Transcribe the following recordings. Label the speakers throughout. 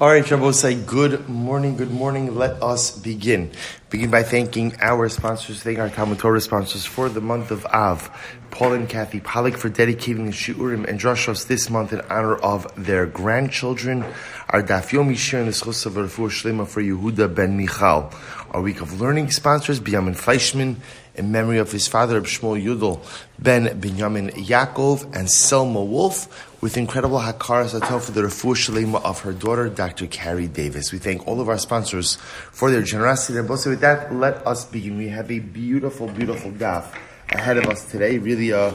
Speaker 1: All right, Shabbosai, good morning, good morning. Let us begin. Begin by thanking our sponsors, thanking our Talmud Torah sponsors for the month of Av, Paul and Kathy Pollock for dedicating the Shiurim and Drashos this month in honor of their grandchildren. Our Daf Yomi Shiur and the Schos of Shlema for Yehuda ben Michal. Our week of learning sponsors, Binyamin Fleischman, in memory of his father, Shmuel Yudel ben Binyamin Yaakov, and Selma Wolf, with incredible Hakaras Hatov for the Refuah Shalema of her daughter, Dr. Carrie Davis. We thank all of our sponsors for their generosity. And with that, let us begin. We have a beautiful, beautiful daf ahead of us today. Really, uh,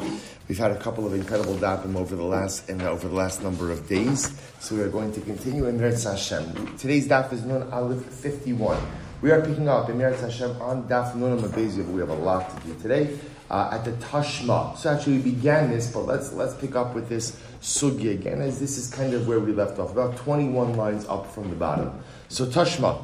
Speaker 1: we've had a couple of incredible dafim over the last and over the last number of days. So we are going to continue in Meretz Hashem. Today's daf is Nun Aleph 51. We are picking up in Meretz Hashem on Daf Nun Amabeziv. We have a lot to do today. Uh, at the Tashma. So actually we began this, but let's let's pick up with this sugya again, as this is kind of where we left off, about 21 lines up from the bottom. So Tashma,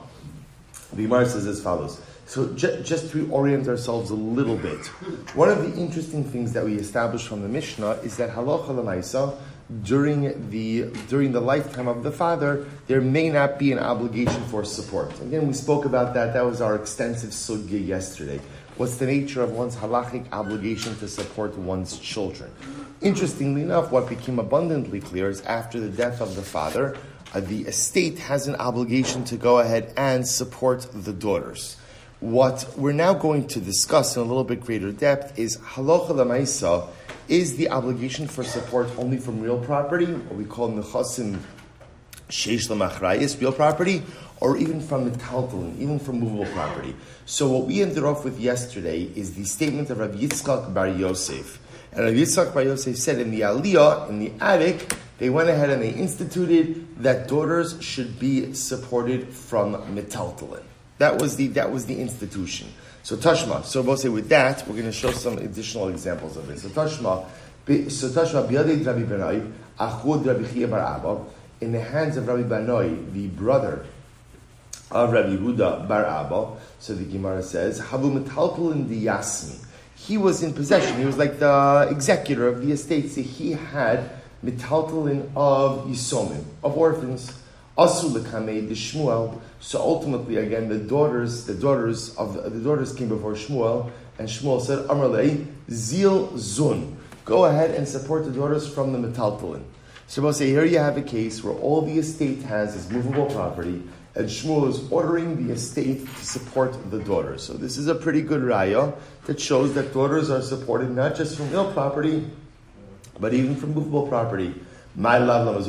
Speaker 1: the Gemara says as follows. So j- just to orient ourselves a little bit, one of the interesting things that we established from the Mishnah is that halacha lemaisa during the during the lifetime of the father, there may not be an obligation for support. Again, we spoke about that. That was our extensive sugya yesterday. What's the nature of one's halachic obligation to support one's children? Interestingly enough, what became abundantly clear is after the death of the father, uh, the estate has an obligation to go ahead and support the daughters. What we're now going to discuss in a little bit greater depth is halacha lemaisa is the obligation for support only from real property, what we call nechasim sheish lemachrayis, real property, or even from the taltalin, even from movable property. So what we ended off with yesterday is the statement of Rabbi Yitzchak Bar Yosef. And Rabbi Yitzchak Bar Yosef said in the Aliyah, in the attic, they went ahead and they instituted that daughters should be supported from metaltalin. That was the that was the institution. So Tashma. So we'll say with that, we're going to show some additional examples of it. So Tashma, so Tashma Rabbi Benai, achud Rabbi Chiya Bar Abba, in the hands of Rabbi Benai, the brother of Rabbi Huda Bar Abba. So the Gemara says, Havu diyasmi. He was in possession. He was like the executor of the estate. So he had metaltalin of yisomim, of orphans. Asul the Shmuel. So ultimately, again, the daughters, the daughters of the, the daughters came before Shmuel, and Shmuel said, Amrlei zil zun. Go ahead and support the daughters from the metaltalin. We'll say here you have a case where all the estate has is movable property, and Shmuel is ordering the estate to support the daughters. So this is a pretty good raya that shows that daughters are supported not just from real property, but even from movable property. My love,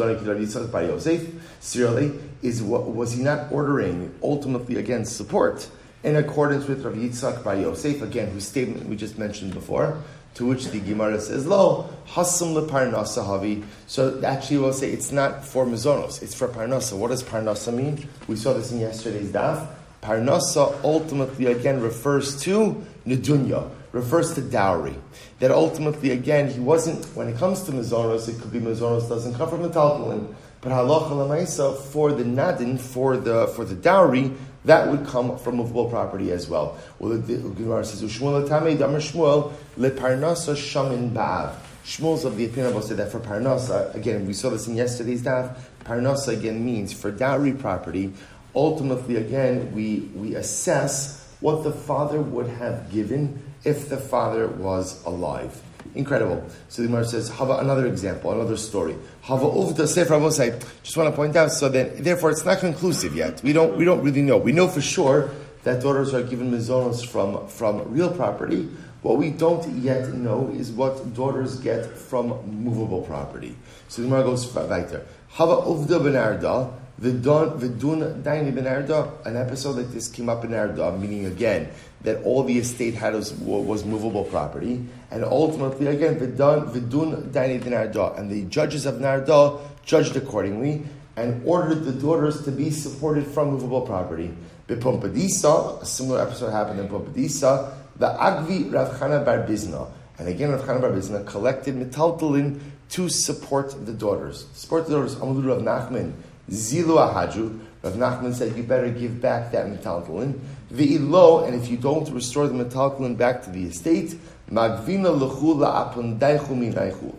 Speaker 1: by Yosef, Sirili, is what was he not ordering ultimately against support in accordance with Rav Yitzchak Bar Yosef, again, whose statement we just mentioned before, to which the Gemara says, Lo, hasum leparnasa havi. So actually we'll say it's not for mizonos, it's for parnasa. What does parnasa mean? We saw this in yesterday's daf. Parnasa ultimately again refers to nedunya, refers to dowry. That ultimately again he wasn't when it comes to mizonos, it could be mizonos doesn't come from the talpulin, but halacha lemaisa for the nadin for the for the dowry that would come from movable property as well. Well, the Gemara says, "Shmuel tamei damer Shmuel leparnasa shamin ba'av." Shmuel's of the opinion of that for parnasa. Again, we saw this in yesterday's daf. Parnasa again means for dowry property. Ultimately, again, we we assess what the father would have given if the father was alive. Incredible. So the Gemara says, Hava another example, another story. Hava uvda sefer Avosai. Just want to point out, so then, therefore, it's not conclusive yet. We don't, we don't really know. We know for sure that daughters are given mizonos from, from real property. What we don't yet know is what daughters get from movable property. So the Gemara goes weiter. Hava uvda ben arda. Vidun Daini ben Arda, an episode like this came up in Arda, meaning again that all the estate had was, was movable property, and ultimately again Vidun Daini ben Arda, and the judges of Narda judged accordingly and ordered the daughters to be supported from movable property. Bepompadisa, a similar episode happened in Pumbedisa, the Agvi Rav Chana and again Rav Chana collected metaltalin to support the daughters. Support the daughters, Amadu Rav Nachman, Zilu ahaju. Rav Nachman said you better give back that metaltalin. Ve'ilo, and if you don't restore the metaltalin back to the estate, magvina.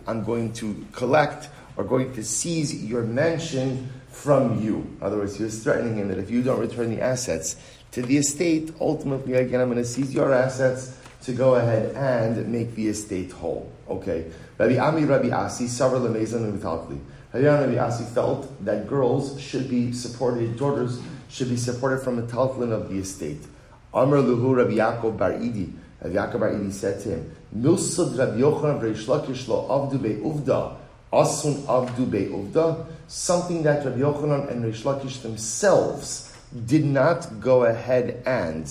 Speaker 1: I'm going to collect or going to seize your mansion from you. In other words, he was threatening him that if you don't return the assets to the estate, ultimately, again, I'm going to seize your assets to go ahead and make the estate whole. Okay. Rabbi Ami, Rabbi Asi, Savar Lemezan and. Rabbi Asi felt that girls should be supported, daughters should be supported from the taltlin of the estate. Amr Luhu Rabbi Yaakov Bar Idi. Rabbi Yaakov Bar Idi said to him, Milsud Rabbi Yochanan Reish Lakish Lo Avdu Uvda. Asun Avdu Uvda. Something that Rabbi Yochanan and Reish Lakish themselves did not go ahead and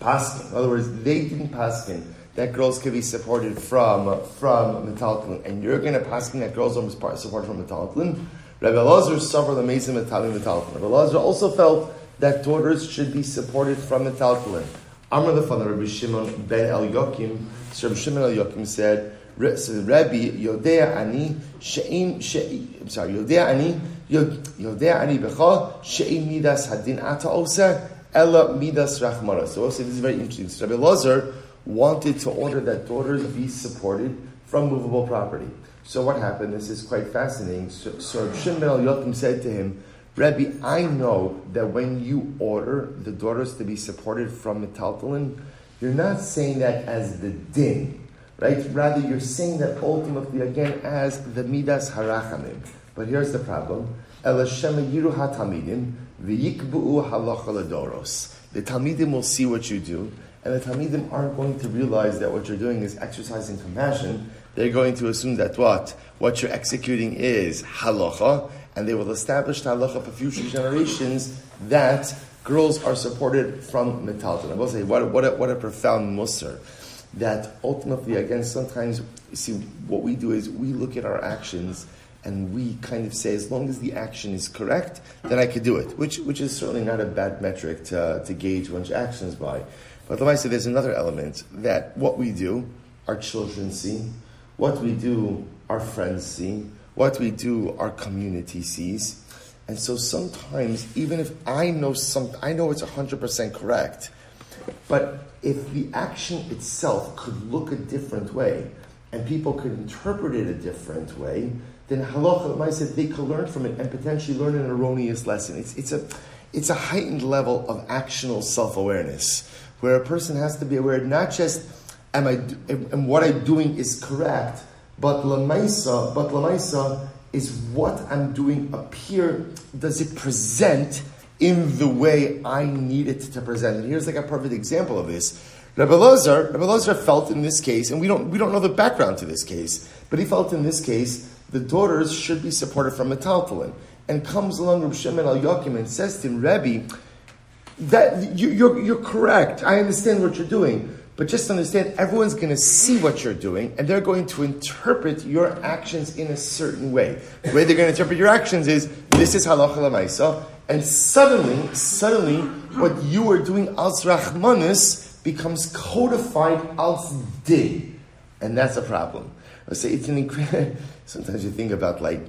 Speaker 1: paskin. In other words, they didn't pass paskin that girls can be supported from from metaltalin, and you're going to paskin that girls are supported from metaltalin. Rabbi Elazar suffered amazing metaltalin metaltalin. Rabbi Elazar also felt that daughters should be supported from metaltalin. Amr the father Rabbi Shimon ben El Yokim. So Rabbi Shimon El Yokim said. So Rabbi Yodea Ani Shein Shein I'm sorry Yodea Ani Yodea Ani Becha Shein Midas Hadin Ata Osa Ella Midas Rachmana. So also this is very interesting. So Rabbi Lazar wanted to order that daughters be supported from movable property. So what happened? This is quite fascinating. So, so Shimon al Yotim said to him, Rabbi, I know that when you order the daughters to be supported from metaltalin, you're not saying that as the din, right? Rather, you're saying that ultimately again as the midas harachamim. But here's the problem. The talmidim will see what you do, and the talmidim aren't going to realize that what you're doing is exercising compassion. They're going to assume that what what you're executing is halacha, and they will establish halacha for future generations that girls are supported from metalton. I will say, what, what, a, what a profound mussar. That ultimately, again, sometimes, you see, what we do is we look at our actions and we kind of say, as long as the action is correct, then I could do it, which, which is certainly not a bad metric to, to gauge one's actions by. But the say there's another element that what we do, our children see, what we do, our friends see, what we do, our community sees. And so sometimes, even if I know some, I know it's 100% correct, but if the action itself could look a different way, and people could interpret it a different way, then halacha said they could learn from it and potentially learn an erroneous lesson. It's, it's, a, it's a heightened level of actional self awareness where a person has to be aware not just am I am what I'm doing is correct, but lamaisa, but lamaisa is what I'm doing appear, does it present in the way I need it to present? And here's like a perfect example of this. Rabbi Lazar, Rabbi Lazar felt in this case, and we don't, we don't know the background to this case, but he felt in this case the daughters should be supported from metaltalin. And comes along Rabbi Shimon Elyakim and says to him, Rabbi, that you, you're, you're correct. I understand what you're doing. But just understand, everyone's going to see what you're doing, and they're going to interpret your actions in a certain way. The way they're going to interpret your actions is this is halacha lamaisa, and suddenly, suddenly, what you are doing als rachmanis becomes codified als din, and that's a problem. I say it's an incredible. Sometimes you think about like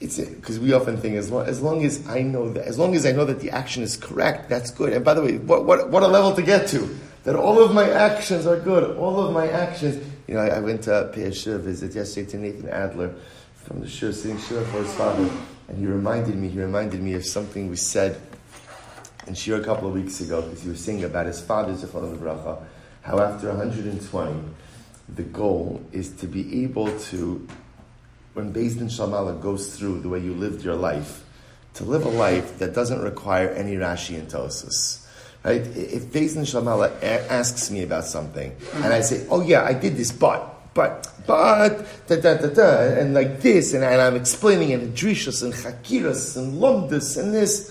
Speaker 1: it's because we often think as long, as long as I know that as long as I know that the action is correct, that's good. And by the way, what, what, what a level to get to that all of my actions are good. All of my actions. You know, I, I went to pay a shir visit yesterday to Nathan Adler from the shir, sitting shir for his father, and he reminded me. He reminded me of something we said in shir a couple of weeks ago because he was saying about his father's the bracha, how after 120, the goal is to be able to when Beis Din Shamala goes through the way you lived your life, to live a life that doesn't require any Rashi and Tosis. Right? If Beis Din Shamala asks me about something, and I say, oh yeah, I did this, but, but, but, da da da da, and like this, and, and I'm explaining it, and drishas, and chakiras, and lumdus, and this,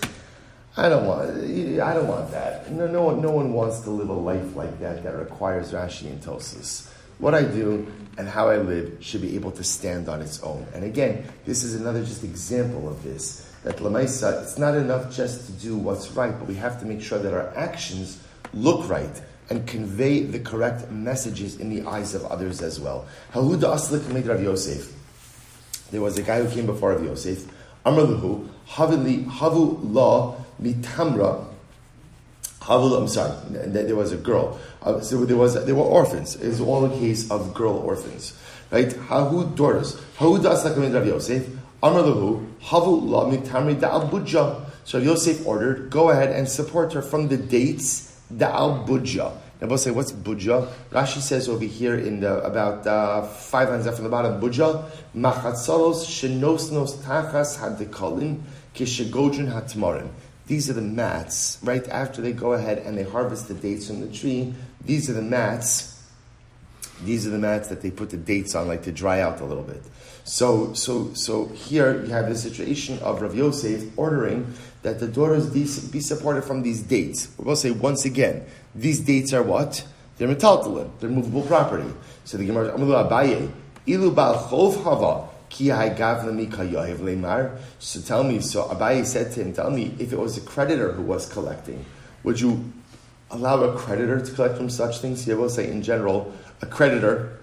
Speaker 1: I don't want. I don't want that. No, no one, no one wants to live a life like that that requires Rashi and Tosis. What I do and how I live should be able to stand on its own. And again, this is another just example of this. That Lamaisa, it's not enough just to do what's right, but we have to make sure that our actions look right and convey the correct messages in the eyes of others as well. Haluda Aslik made Rav Yosef. There was a guy who came before Rav Yosef. Amrluhu, Havu La Mitamra Havul, I'm sorry, there was a girl. Uh, so there was there were orphans. It was all a case of girl orphans, right? Hahu daughters. Hahu das Rav Yosef. Amr lahu, havu la mitamri da'al budja. So Rav Yosef ordered, go ahead and support her from the dates da'al budja. Now, we'll say, what's budja? Rashi says over here in the, about uh, five lines up from the bottom, budja, machatzalos shenosnos tachas hadikalim kishagodrin hatmarin. These are the mats, right after they go ahead and they harvest the dates from the tree. These are the mats. These are the mats that they put the dates on, like to dry out a little bit. So, so, so here you have the situation of Rav Yosef ordering that the daughters be, supported from these dates. To say once again, these dates are what? They're metaltalin. They're movable property. So the Gemara, Amalu Abaye, Ilu Bal Chov Hava, So tell me, so Abaye said to him, tell me, if it was a creditor who was collecting, would you allow a creditor to collect from such things? He will say, in general, a creditor,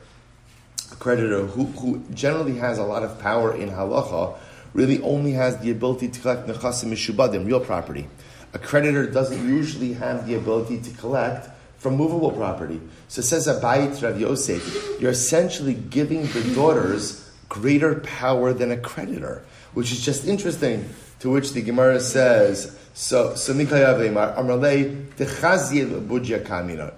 Speaker 1: a creditor who, who generally has a lot of power in halacha, really only has the ability to collect nechasim mishubadim, real property. A creditor doesn't usually have the ability to collect from movable property. So says Abayit Rav Yosef, you're essentially giving the daughters greater power than a creditor, which is just interesting. To which the Gemara says, so so. No,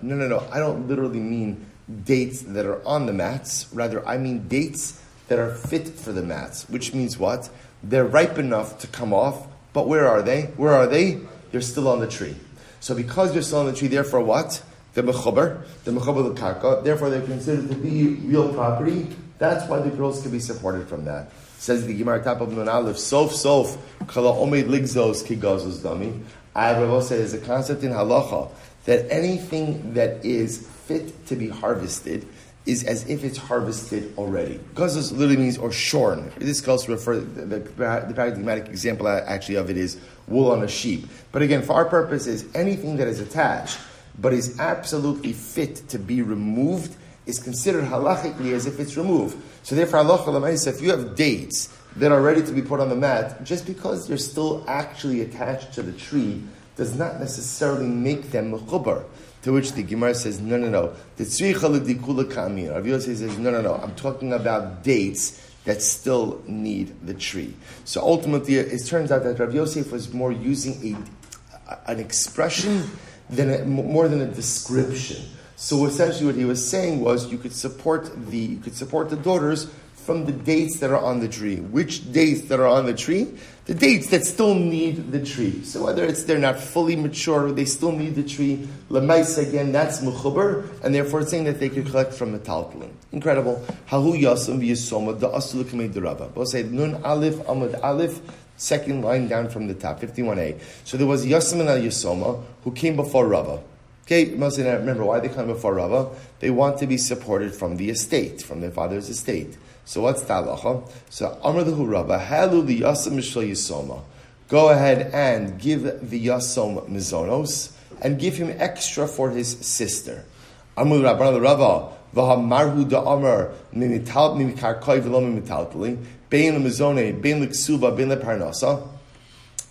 Speaker 1: no, no. I don't literally mean dates that are on the mats. Rather, I mean dates that are fit for the mats, which means what? They're ripe enough to come off, but where are they? Where are they? They're still on the tree. So because they're still on the tree, therefore what? They're mechuber, they're mechuber the karka, therefore they're considered to be real property. That's why the girls can be supported from that. Says the Gemara top of Nun Aleph, sof sof, kala omed ligzos kigazos dami. I will say there's a concept in halacha that anything that is fit to be harvested is as if it's harvested already. Gazos literally means or shorn. This also refer the, the, the paradigmatic example actually of it is wool on a sheep. But again, for our purposes, anything that is attached but is absolutely fit to be removed is considered halachically as if it's removed. So therefore, halacha if you have dates that are ready to be put on the mat, just because they're still actually attached to the tree does not necessarily make them mechubar. To which the Gemara says, no, no, no. The tzricha kamir. Rav Yosef says, no, no, no. I'm talking about dates that still need the tree. So ultimately, it turns out that Rav Yosef was more using a, an expression than a, more than a description. So essentially, what he was saying was, you could support the you could support the daughters from the dates that are on the tree. Which dates that are on the tree? The dates that still need the tree. So whether it's they're not fully mature, they still need the tree. Lemais again, that's mechuber, and therefore it's saying that they could collect from the taltalin. Incredible. Hahu yasam v'yisoma the asul the rava. We'll say nun alif amud alif. Second line down from the top, 51a. So there was Yasam and Yasoma who came before Rava. Okay, mostly remember why they come before Rava. They want to be supported from the estate, from their father's estate. So what's the halacha? So Amr the Huraba, Halu the Yasam Mishal Yisoma. Go ahead and give the Yasom Mizonos and give him extra for his sister. Amr the Rava, Vahamarhu da Amr, Mimital Mimikarkoi Velom Mimitaltali, Bein Mizone, Bein Liksuba, Bein Leparnasa.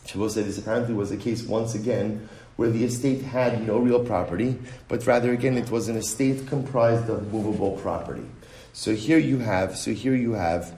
Speaker 1: Shabbos said this apparently was the case once again where the estate had no real property, but rather again it was an estate comprised of movable property. So here you have, so here you have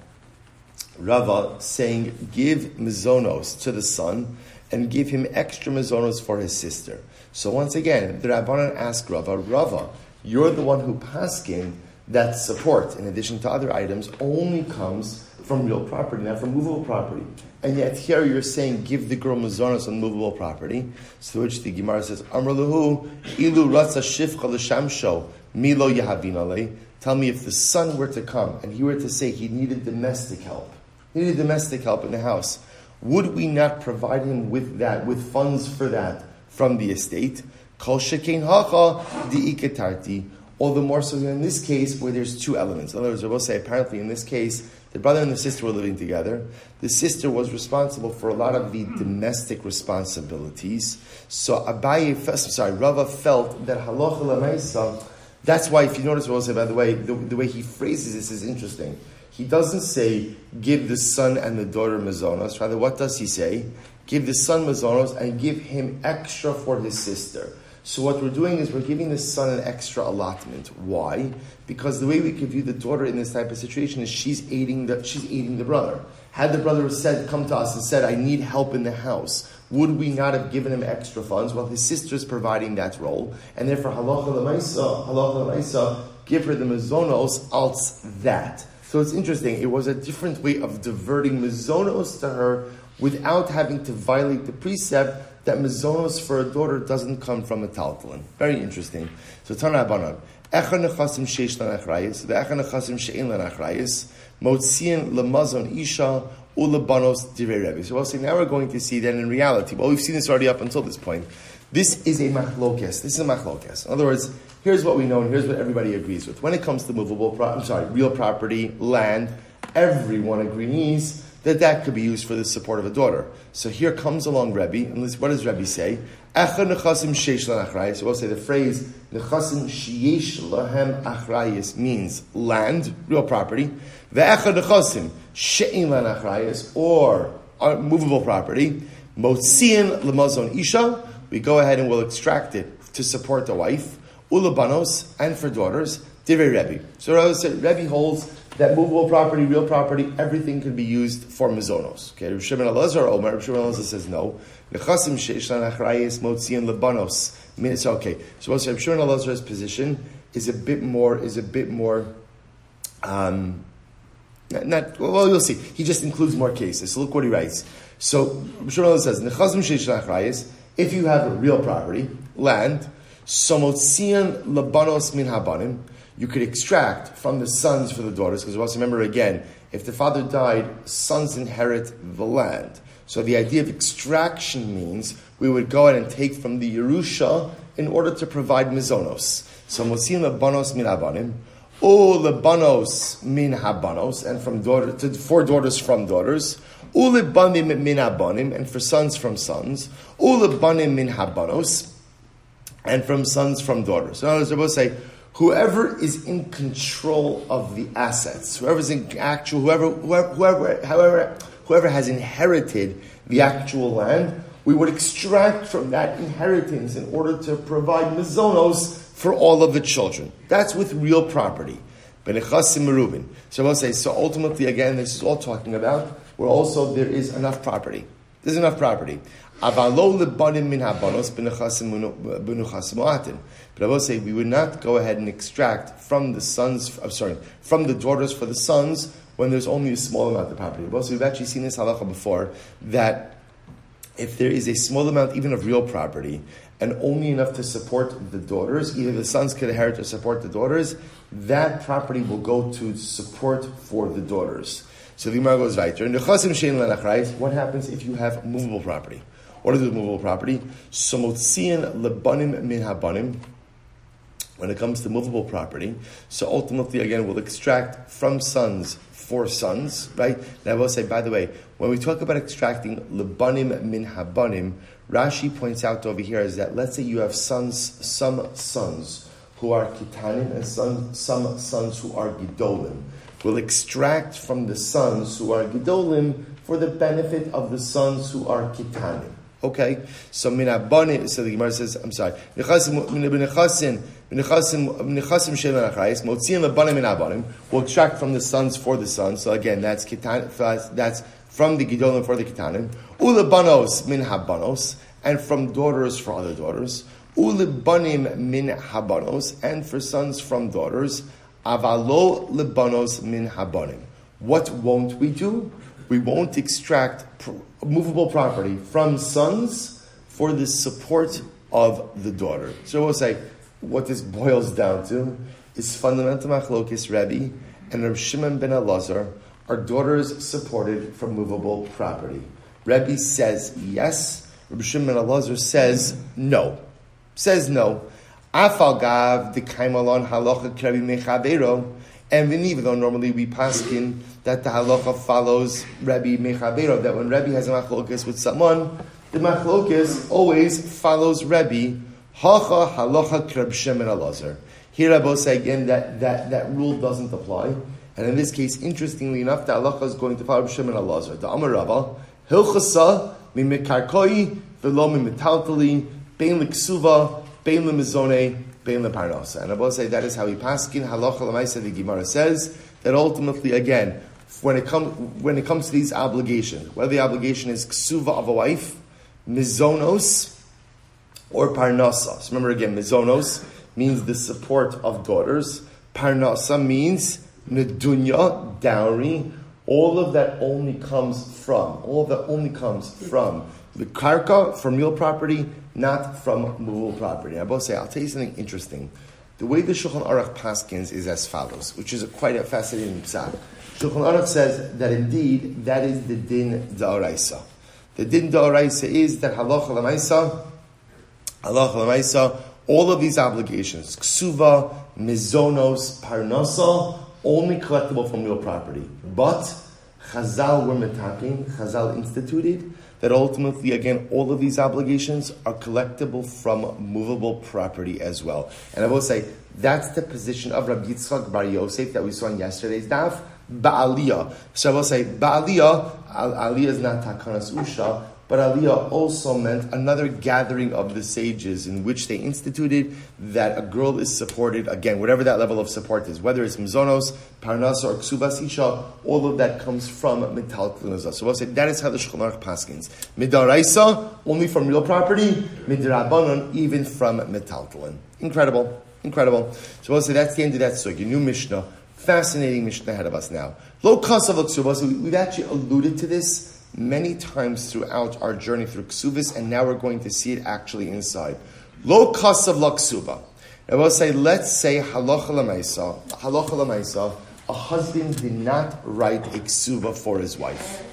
Speaker 1: Rava saying, give mizonos to the son and give him extra mizonos for his sister. So once again, the Rabbanan ask Rava, Rava, you're the one who paskin that support, in addition to other items, only comes from real property, not from movable property. And yet here you're saying give the girl mazonos on movable property. So which the Gemara says, Amr ilu ratza shifcha l'shamsho milo. Tell me if the son were to come and he were to say he needed domestic help, he needed domestic help in the house, would we not provide him with that, with funds for that from the estate? Kol shekein hacha di All the more so in this case where there's two elements. In other words, I will say apparently in this case, the brother and the sister were living together. The sister was responsible for a lot of the domestic responsibilities. So Abaye, sorry, Rava felt that halacha lemaisa that's why, if you notice, also by the way, the, the, way he phrases this is interesting. He doesn't say, give the son and the daughter mazonos. Rather, what does he say? Give the son mazonos and give him extra for his sister. So what we're doing is we're giving the son an extra allotment. Why? Because the way we could view the daughter in this type of situation is she's aiding the she's aiding the brother. Had the brother said, come to us and said, I need help in the house, would we not have given him extra funds? Well, his sister is providing that role, and therefore halacha lemaisa, halacha lemaisa, give her the mazonos alts that. So it's interesting. It was a different way of diverting mazonos to her without having to violate the precept that mazonos for a daughter doesn't come from a taltalin. Very interesting. So Tana Abanan. Echa nechasim sheish lanachrayis, ve'echa nechasim she'in lanachrayis, motzian lemazon isha, ulabanos divrei Rebbe. So say now we're going to see that in reality. Well, we've seen this already up until this point. This is a machlokes. This is a machlokes. In other words, here's what we know and here's what everybody agrees with. When it comes to movable, pro- I'm sorry, real property, land, everyone agrees that that could be used for the support of a daughter. So here comes along Rebbe, and what does Rebbe say? Sheish So we'll say the phrase nechasim sheyesh lahem achrayis means land, real property. Ve'echa nechasim she'in achrayis or movable property. Motzian lemazon isha. We go ahead and we'll extract it to support the wife. Ulabanos and for daughters. Divrei Rebbe. So Rebbe holds that movable property, real property, everything can be used for mizonos. Okay, Rav Shimon Elazar Omer, Rav Shimon Elazar says no. Nechasim sheishlan achrayis motzian lebanos. Okay. So Rav Shimon Elazar's position is a bit more, is a bit more, um, not, not, well, you'll see. He just includes more cases. So look what he writes. So Rav Shimon Elazar says, Nechasim sheishlan achrayis, if you have a real property, land, somotzian lebanos min habanim, you could extract from the sons for the daughters, because also remember again, if the father died, sons inherit the land. So the idea of extraction means we would go ahead and take from the Yerusha in order to provide mizonos. So mosim lebanos min habanim, o lebanos min habanos, and from daughter to four daughters from daughters, u lebanim min habanim, and for sons from sons, u lebanim min habanos, and from sons from daughters. So in other words, say whoever is in control of the assets, whoever's in actual, whoever, whoever, whoever, however, whoever has inherited the actual land, we would extract from that inheritance in order to provide mizonos for all of the children. That's with real property. So we'll say, so ultimately, again, this is all talking about where also there is enough property. There's enough property. But I will say we would not go ahead and extract from the sons, I'm sorry, from the daughters for the sons when there's only a small amount of property. Also, we've actually seen this halacha before that if there is a small amount even of real property and only enough to support the daughters, either the sons could inherit or support the daughters, that property will go to support for the daughters. So the Gemara goes right. What happens if you have movable property? What is the movable property? Somotzian lebanim min habanim. When it comes to movable property, so ultimately, again, we'll extract from sons for sons, right? And I will say, by the way, when we talk about extracting lebanim min habanim, Rashi points out over here is that let's say you have sons, some sons who are kitanim and some, some sons who are gidolim. We'll extract from the sons who are gidolim for the benefit of the sons who are kitanim. Okay, so min abani. So the Gemara says, I'm sorry. Nechasim nechasim nechasim shelan achrayis motziim lebanim min abanim. We'll extract from the sons for the sons. So again, that's kitan. That's from the gidolim for the kitanim. Ulebanos min habanos, and from daughters for other daughters. Ulebanim min habanos, and for sons from daughters. Avalo lebanos min habanim. What won't we do? We won't extract movable property from sons for the support of the daughter. So we'll say what this boils down to is fundamental machlokis Rebbe and Reb Shimon ben Elazar are daughters supported from movable property. Rebbe says yes. Reb Shimon ben Elazar says no. Says no. Afal gav the kaimalon halacha krebi mechavero. And even though normally we paskin that the halacha follows Rabbi Mechabero, that when Rabbi has a machlokas with someone, the machlokas always follows Rabbi. Hacha halacha kreb Shimon ben Elazar. Here I say again that, that, that rule doesn't apply. And in this case, interestingly enough, the halacha is going to follow Shimon ben Elazar. The Amar Rava, Hilchasa mimekarkoi velo mimetaltali bein liksuva bein lemizone bein leparnasa. And I will say that is how he paskin halacha lemaisa. The Gemara says that ultimately, again, when it comes when it comes to these obligations, whether the obligation is ksuva of a wife, mizonos, or parnasa. So remember again, mizonos means the support of daughters. Parnasa means nedunya, dowry. All of that only comes from, all of that only comes from the karka, from real property, not from movable property. I both say, I'll tell you something interesting. The way the Shulchan Aruch Paskins is as follows, which is a quite a fascinating psak. Shulchan Aruch says that indeed that is the din da'oraisa. The din da'oraisa is that halacha lamaisa, halacha lamaisa, all of these obligations, ksuva, mizonos, parnasa, only collectible from real property. But Chazal were metaking, Chazal instituted that ultimately, again, all of these obligations are collectible from movable property as well. And I will say, that's the position of Rabbi Yitzchak Bar Yosef that we saw in yesterday's daf, Ba'aliyah. So I will say, Ba'aliyah, Aliyah is not Takanas Usha, but Aliyah also meant another gathering of the sages in which they instituted that a girl is supported, again, whatever that level of support is, whether it's Mizonos, Parnas, or Ksubas Isha, all of that comes from Mital Klunazah. So we'll say that is how the Shulchan paskins. Midaraisa, only from real property, Midrabanon, even from Metaltlin. Incredible. Incredible. So we'll say that's the end of that sugya. New Mishnah. Fascinating Mishnah ahead of us now. Low cost of So we've actually alluded to this many times throughout our journey through Ksuvis, and now we're going to see it actually inside. Lo kasav laksuba. I will say, let's say halacha lamaisa, halacha lamaisa, a husband did not write a for his wife.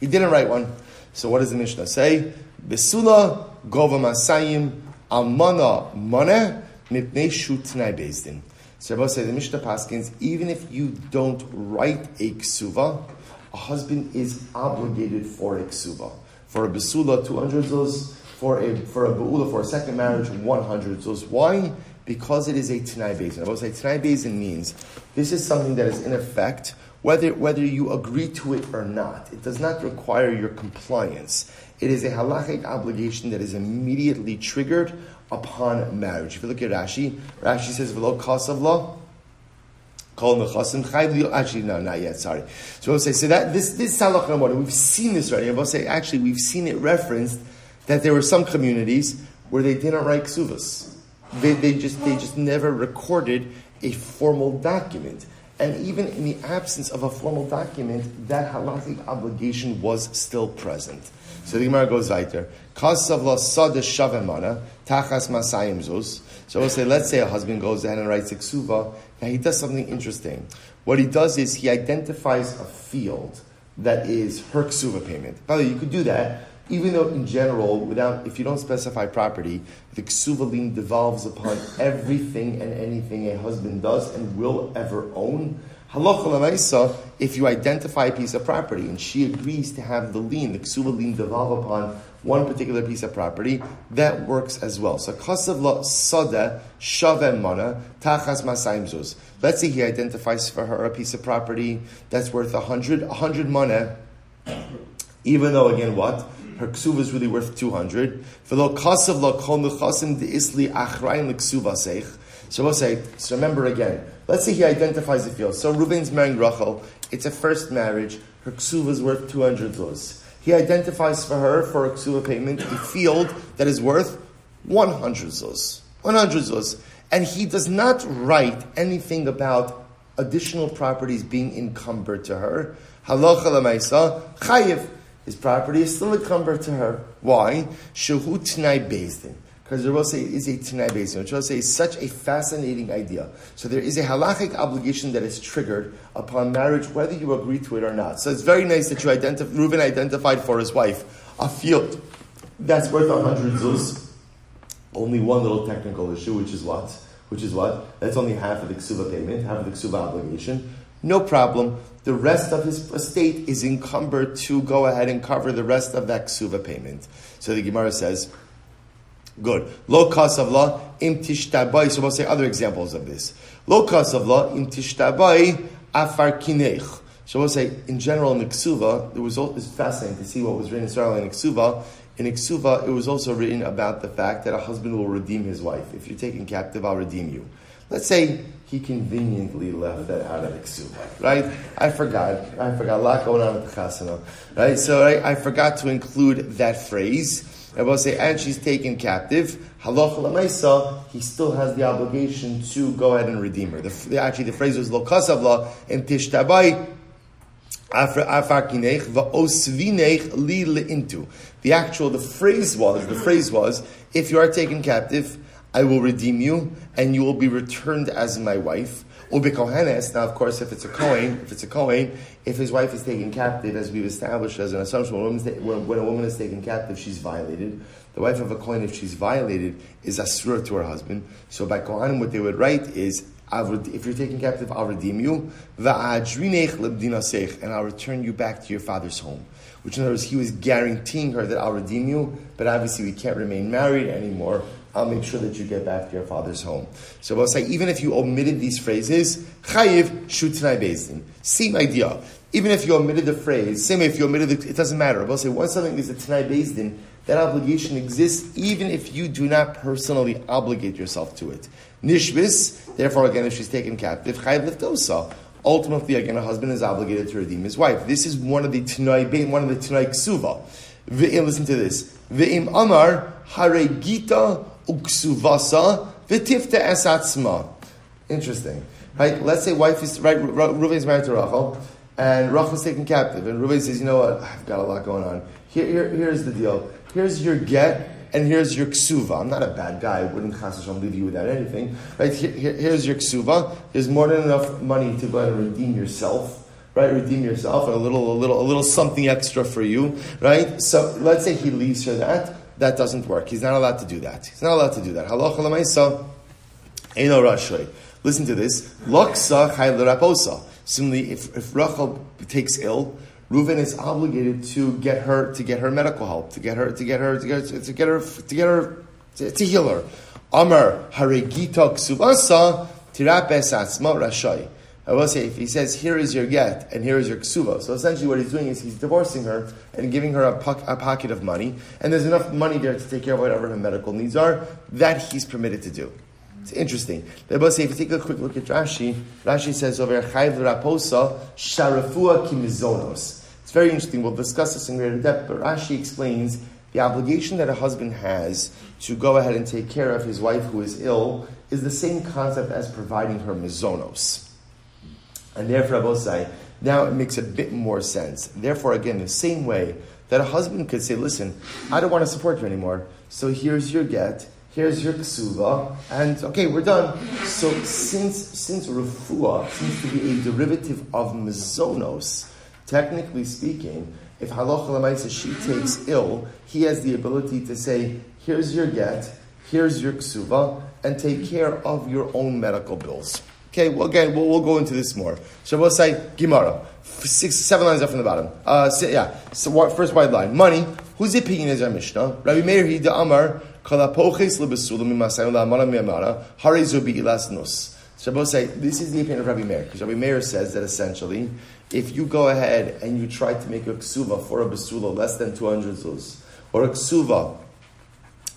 Speaker 1: He didn't write one. So what does the Mishnah say? Besula gova masayim almana mane mipnei shutnai bezdin. So I will say the Mishnah Paskins, even if you don't write a ksuva, a husband is obligated for a ksuba. For a besula, 200 zuz. For a, for a beula, for a second marriage, 100 zuz. Why? Because it is a Tanai Bezin. I will say Tanai Bezin means this is something that is in effect whether, whether you agree to it or not. It does not require your compliance. It is a halachic obligation that is immediately triggered upon marriage. If you look at Rashi, Rashi says, V'lo kasav law, Kol mechasim chayv Actually, no, not yet. Sorry. So we'll say so that this this salach number we've seen this already. We'll say actually we've seen it referenced that there were some communities where they didn't write ksuvas. They, they just they just never recorded a formal document. And even in the absence of a formal document, that halachic obligation was still present. So the Gemara goes weiter. Kasav la sada shavemana tachas masayim. So we'll say, let's say a husband goes ahead and writes a ksuva. Now he does something interesting. What he does is he identifies a field that is her ksuva payment. By the way, you could do that, even though in general, without if you don't specify property, the ksuva lien devolves upon everything and anything a husband does and will ever own. Halacha if you identify a piece of property and she agrees to have the lien, the ksuva lien devolve upon one particular piece of property, that works as well. So kasav la sada shavem mana tachas masayim zuz. Let's say he identifies for her a piece of property that's worth a hundred, a hundred mana, even though again what? Her ksuva is really worth 200. V'lo kasav la kol nechasim de isli achrayin l'ksuva seich. So we'll say, so remember again, let's say he identifies the field. So Reuven's marrying Rachel, it's a first marriage, her ksuva is worth 200 zuz he identifies for her for a ksuva payment a field that is worth 100 zuz. 100 zuz. And he does not write anything about additional properties being encumbered to her. Halacha lemaisa, chayiv. His property is still encumbered to her. Why? Shehu tnai bezdin because the it is a Tanai. Which Rebbe say is such a fascinating idea. So there is a halachic obligation that is triggered upon marriage, whether you agree to it or not. So it's very nice that you identif- Reuven identified for his wife a field that's worth a hundred zuz. Only one little technical issue, which is what? Which is what? That's only half of the ksuba payment, half of the ksuba obligation. No problem. The rest of his estate is encumbered to go ahead and cover the rest of that ksuva payment. So the Gemara says, Good. Lo kasavla im tishtabai. So we'll say other examples of this. Lo kasavla im tishtabai afar kinech. So we'll say, in general, in Iksuva, there was it's fascinating to see what was written in Israel in Iksuva, it was also written about the fact that a husband will redeem his wife. If you're taken captive, I'll redeem you. Let's say he conveniently left that out of the right? I forgot. I forgot. A lot going on with the chasana, right? So I, I forgot to include that phrase. I will say, and she's taken captive. Halacha lamaisa, he still has the obligation to go ahead and redeem her. The, actually, the phrase was lo kasavla and tishtabai the actual, the phrase was, the phrase was, if you are taken captive, I will redeem you, and you will be returned as my wife. Ubikohenes, now of course, if it's a Kohen, if it's a Kohen, if his wife is taken captive, as we've established as an assumption, when, when a woman is taken captive, she's violated. The wife of a Kohen, if she's violated, is asura to her husband. So by Kohanim, what they would write is, if you're taken captive, I'll redeem you. And I'll return you back to your father's home. Which in other words, he was guaranteeing her that I'll redeem you, but obviously we can't remain married anymore. I'll make sure that you get back to your father's home. So we'll say, even if you omitted these phrases, chayiv shutnai bezdin. Same idea. Even if you omitted the phrase, same if you omitted the, it doesn't matter. We'll say, once something is a tanai bezdin, that obligation exists even if you do not personally obligate yourself to it. Nishvis, therefore, again, if she's taken captive, chayiv liftosa. Ultimately, again, a husband is obligated to redeem his wife. This is one of the Tanai, one of the Tanai Ksuva. Listen to this. V'im Amar Hare Gita Uksuvasa V'tifta Esatzma. Interesting. Right? Let's say wife is, right, Reuven is married to Rachel, and Rachel is taken captive, and Reuven says, you know what, I've got a lot going on. Here, here, here's the deal. Here's your get, and here's your ksuva. I'm not a bad guy. I wouldn't chas leave you without anything. Right? Here, here, here's your ksuva. There's more than enough money to go and redeem yourself. Right, redeem yourself, and a little, a little, a little something extra for you. Right. So let's say he leaves her that. That doesn't work. He's not allowed to do that. He's not allowed to do that. Halacha lemaisa, eno rashrei. Listen to this. Loksa chayl Similarly, if, if Rachel takes ill, Reuven is obligated to get her to get her medical help, to get her to get her to get, her to get her to get her to, to heal her. Amar haregita ksuvasa tirapes atzma rashai. I will say, if he says, here is your get, and here is your ksuva. So essentially what he's doing is he's divorcing her and giving her a, po- a, pocket of money, and there's enough money there to take care of whatever her medical needs are, that he's permitted to do. It's interesting. The Rebbe say, if you take a quick look at Rashi, Rashi says over Chayv Raposa Sharafua Kimizonos. It's very interesting. We'll discuss this in greater depth, but Rashi explains the obligation that a husband has to go ahead and take care of his wife who is ill is the same concept as providing her mizonos. And therefore, Rebbe say, now it makes a bit more sense. Therefore, again, the same way that a husband could say, listen, I don't want to support you anymore, so here's your get, here's your ksuva, and okay, we're done. So since since refuah seems to be a derivative of mizonos, technically speaking, if halacha lemaisa she takes ill, he has the ability to say, here's your get, here's your ksuva, and take care of your own medical bills. Okay, well, again, we'll, we'll go into this more. So we'll say Gemara, six, seven lines up from the bottom. Uh, so, yeah, so what, first wide line. Money. Whose opinion is our Mishnah? Rabbi Meir Hida Amar Kalapoches lebesulam mimasayim la'amana mi'amana harezu bi'ilas nus. Say this is the opinion of Rabbi Meir because Rabbi Meir says that essentially, if you go ahead and you try to make a ksuva for a besula less than two hundred zuz, or a ksuva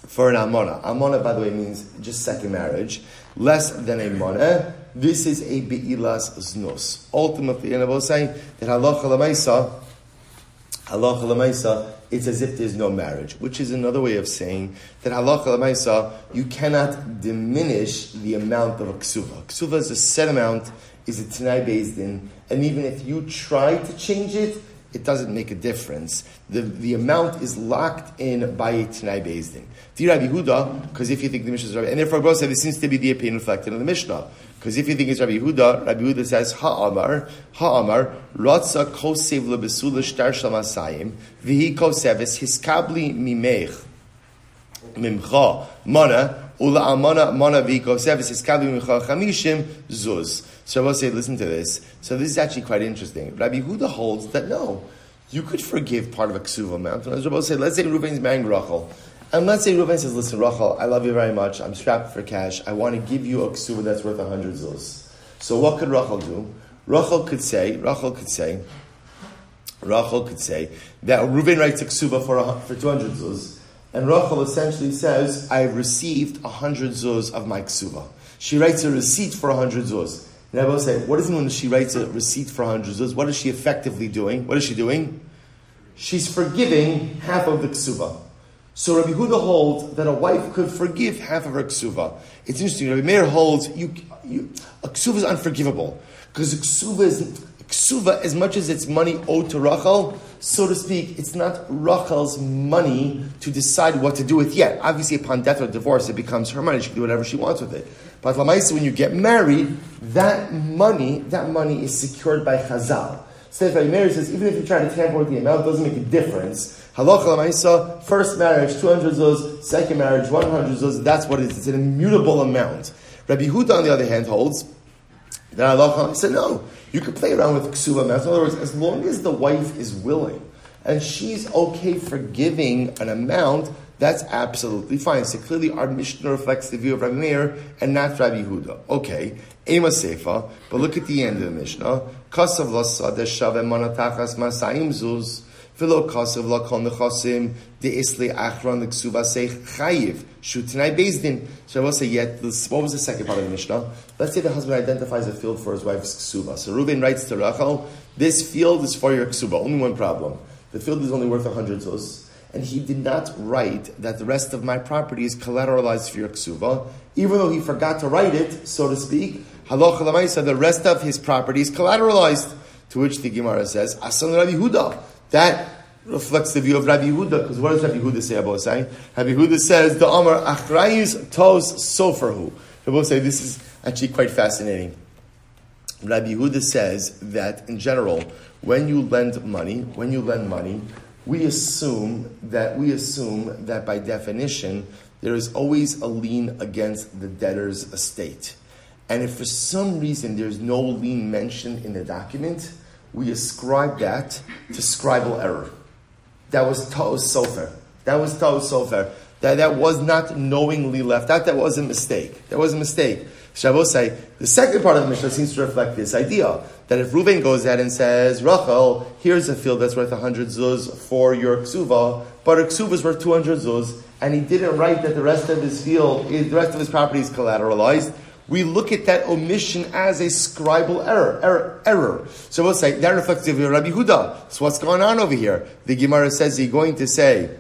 Speaker 1: for an amona, amona by the way means just second marriage, less than a mona, this is a be'ilas Znos. Ultimately, and I will say that halacha lemaisa, halacha lemaisa it's as if there's no marriage, which is another way of saying that halacha lemaisa, you cannot diminish the amount of a ksuva. Ksuva is a set amount, is a tanai based in, and even if you try to change it, it doesn't make a difference. The, the amount is locked in by a Tanai Bezdin. Rabbi Huda, because if you think the Mishnah is Rabbi, and therefore both said this seems to be the opinion reflected in the Mishnah. Because if you think it's Rabbi Huda, Rabbi Huda says, Ha'amar, Ha'amar, Ratza kosev lebesula shtar shamasayim, vihi kosevis hiskabli mimech, mimcha, mana, ula amana, mana vihi kosevis hiskabli mimcha chamishim, zuz. So I will say, listen to this. So this is actually quite interesting. Rabbi Huda holds that no, you could forgive part of a ksuva amount. And as Rabbi say, let's say Reuven's marrying Rachel. And let's say Reuven says, listen, Rachel, I love you very much. I'm strapped for cash. I want to give you a ksuva that's worth a hundred zuz. So what could Rachel do? Rachel could say, Rachel could say, Rachel could say that Reuven writes a ksuva for, a, for 200 zuz. And Rachel essentially says, "I've received a hundred zuz of my ksuva. She writes a receipt for 100 zuz. And I will say, what does it mean when she writes a receipt for 100 zuz? What is she effectively doing? What is she doing? She's forgiving half of the ksuba. So Rabbi Huda holds that a wife could forgive half of her ksuva. It's interesting. Rabbi Meir holds you, you a ksuva is unforgivable because ksuva is ksuva as much as it's money owed to Rachel, so to speak. It's not Rachel's money to decide what to do with yet. Obviously, upon death or divorce, it becomes her money. She can do whatever she wants with it. But Lamaisa, when you get married, that money, that money is secured by Chazal. Stephen Meir says, even if you try to tamper with the amount, doesn't make a difference. Halacha l'maisa, first marriage, 200 zuz, second marriage, 100 zuz, that's what it is. It's an immutable amount. Rabbi Huda, on the other hand, holds that halacha said, no, you can play around with ksuba amounts. In other words, as long as the wife is willing and she's okay for giving an amount, that's absolutely fine. So clearly our Mishnah reflects the view of Rabbi Meir and not Rabbi Huda. Okay, Ema Sefa, but look at the end of the Mishnah. Kasav lasa deshave manatachas masayim zuz. V'lo kasav lakon nechasim de'isli achron l'ksuva seich chayiv. Shutinai bezdin. So I will say yet, what was the second part of the Mishnah? Let's say the husband identifies a field for his wife's ksuva. So Reuben writes to Rachel, this field is for your ksuva. Only one problem. The field is only worth 100 zuz and he did not write that the rest of my property is collateralized for your ksuva, even though he forgot to write it, so to speak. Halacha lamaisa, the rest of his property is collateralized. To which the Gemara says, Asan Rabbi Huda. That reflects the view of Rabbi Huda, because what does Rabbi Huda say about saying? Rabbi Huda says, the Amar Achrayis Tos Soferhu. Rabbi say this is actually quite fascinating. Rabbi Huda says that in general, when you lend money, when you lend money, we assume that we assume that by definition there is always a lien against the debtor's estate. And if for some reason there's no lien mentioned in the document, we ascribe that to scribal error. That was Ta'os Sofer. That was Ta'os Sofer. That, that was not knowingly left out. That was a mistake. That was a mistake. Shabbos the second part of the Mishnah seems to reflect this idea that if Reuven goes ahead and says, Rachel, here's a field that's worth 100 zuz for your ksuva, but her ksuva is worth 200 zuz, and he didn't write that the rest of his field, the rest of his property is collateralized, we look at that omission as a scribal error. Error. error. So we'll say, that reflects the Rabbi Huda. So what's going on over here? The Gemara says he's going to say,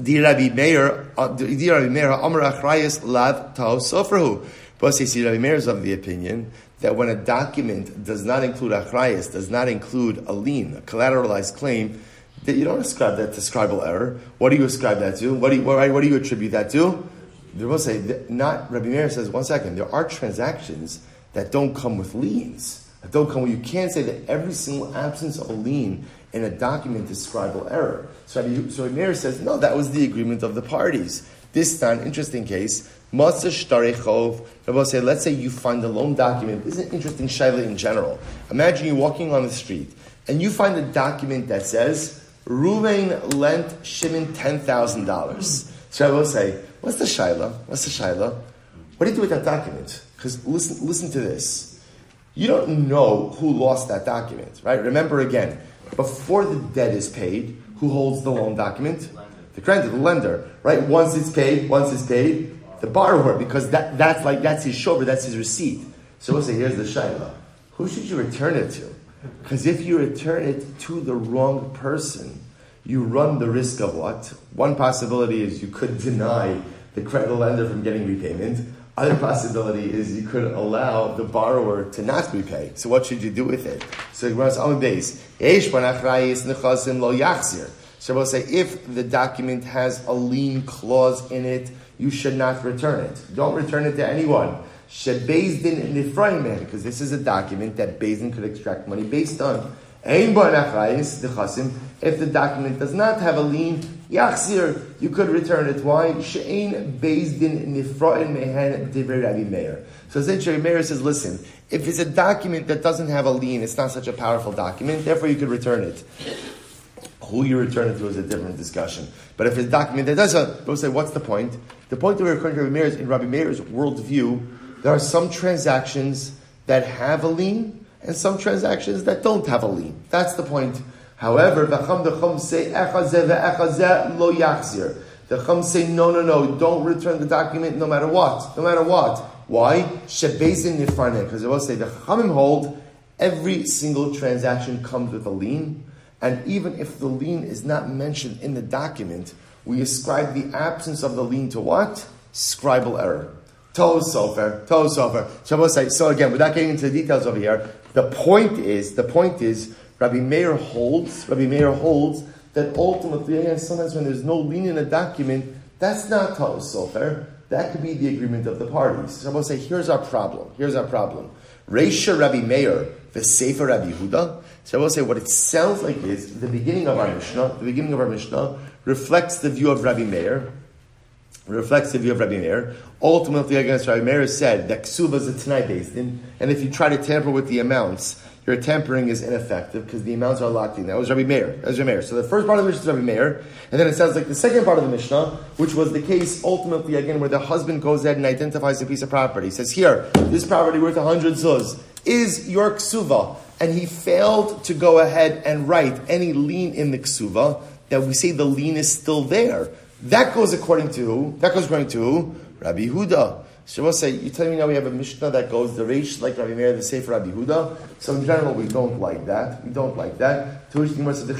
Speaker 1: Di Rabbi Meir, uh, Di Rabbi Meir, Amar Achrayas Lav Tao Sofrahu. But see, Rabbi Meir is of the opinion that when a document does not include achrayas, does not include a lien, a collateralized claim, that you don't ascribe that to scribal error. What do you ascribe that to? What do you, what, what do you attribute that to? They will say, not, Rabbi Meir says, one second, there are transactions that don't come with liens. That don't come, you can't say that every single absence of a lien in a document is scribal error. So Rabbi, so Rabbi Meir says, no, that was the agreement of the parties. This time, interesting case, Rabbi will say, let's say you find a loan document. This is an interesting shaila in general. Imagine you're walking on the street and you find a document that says, Ruvain lent Shimon $10,000. So I will say, what's the shaila? What's the shaila? What do you do with that document? Because listen, listen to this. You don't know who lost that document, right? Remember again, before the debt is paid, who holds the loan document? The creditor, the lender, right? Once it's paid, once it's paid, the borrower, because that, that's like that's his shover, that's his receipt. So we'll say, here's the shaila. Who should you return it to? Because if you return it to the wrong person, you run the risk of what? One possibility is you could deny the credit lender from getting repayment. Other possibility is you could allow the borrower to not repay. So what should you do with it? So Gemara's on base. So we'll say if the document has a lien clause in it, you should not return it. Don't return it to anyone. Shebezdin nifraim because this is a document that Bezdin could extract money based on. If the document does not have a lien, yachzir, you could return it. Why? She'ain Bezdin nifraim mehen divrei Rabbi Meir. So essentially, Meir says, listen, if it's a document that doesn't have a lien, it's not such a powerful document, therefore you could return it. Who you return it to is a different discussion. But if it's a document that doesn't, we'll say, what's the point? The point that we're referring to Rabbi Meir is in Rabbi Meir's worldview, there are some transactions that have a lien and some transactions that don't have a lien. That's the point. However, the Chum say Echazé, ve Echazé, lo yaksir. The Chum say no, no, no, don't return the document no matter what, no matter what. Why? Shebezin nifarne. Because I will say the Chachamim hold every single transaction comes with a lien, and even if the lien is not mentioned in the document, we ascribe the absence of the lien to what? Scribal error. Toh sofer. Shabbos say, so again, without getting into the details over here, the point is, the point is, Rabbi Meir holds, Rabbi Meir holds that ultimately, again, sometimes when there's no lien in a document, that's not toh sofer. That could be the agreement of the parties. Shabbos say, here's our problem. Here's our problem. Reisha Rabbi Meir, the Sefer Rabbi Huda. So I will say what it sounds like is the beginning of our Mishnah. The beginning of our Mishnah reflects the view of Rabbi Meir reflects the view of Rabbi Meir. Ultimately, against Rabbi Meir said that ksuba is a tanai based in, and if you try to tamper with the amounts, your tampering is ineffective because the amounts are locked in. That was Rabbi Meir. That was Rabbi Meir. So the first part of the Mishnah is Rabbi Meir, and then it sounds like the second part of the Mishnah, which was the case ultimately again where the husband goes ahead and identifies a piece of property. He says, "Here, this property worth hundred zuz is your ksuva," and he failed to go ahead and write any lien in the ksuva. That we say the lien is still there. That goes according to who? That goes according to who? Rabbi Huda. So we'll say, you tell me now we have a Mishnah that goes the Reish like Rabbi Meir, the Sefer Rabbi Huda. So in general, we don't like that. We don't like that. To which the Gemara the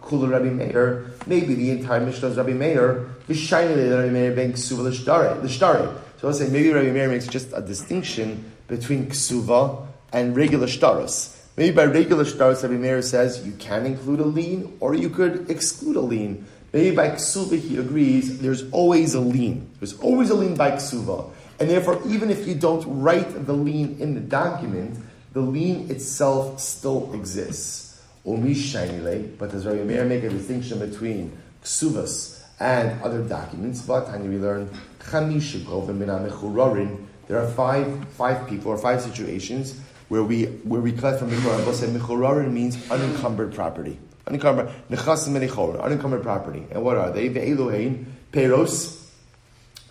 Speaker 1: Kula Rabbi Meir, maybe the entire Mishnah is Rabbi Meir, the shiny Rabbi Meir being Ksuva L'Shtare. So we'll say, maybe Rabbi Meir makes just a distinction between Ksuva and regular Shtaros. Maybe by regular Shtaros, Rabbi Meir says you can include a lien or you could exclude a lien. Maybe by ksuva he agrees there's always a lien. There's always a lien by ksuva. And therefore, even if you don't write the lien in the document, the lien itself still exists. But does Rabbi Meir make a distinction between ksuvas and other documents? But we learn there are five five people or five situations where we where we collect from Mechorarin means unencumbered property unencumbered nechasim menichor, unencumbered property. And what are they? Ve'elohein peros,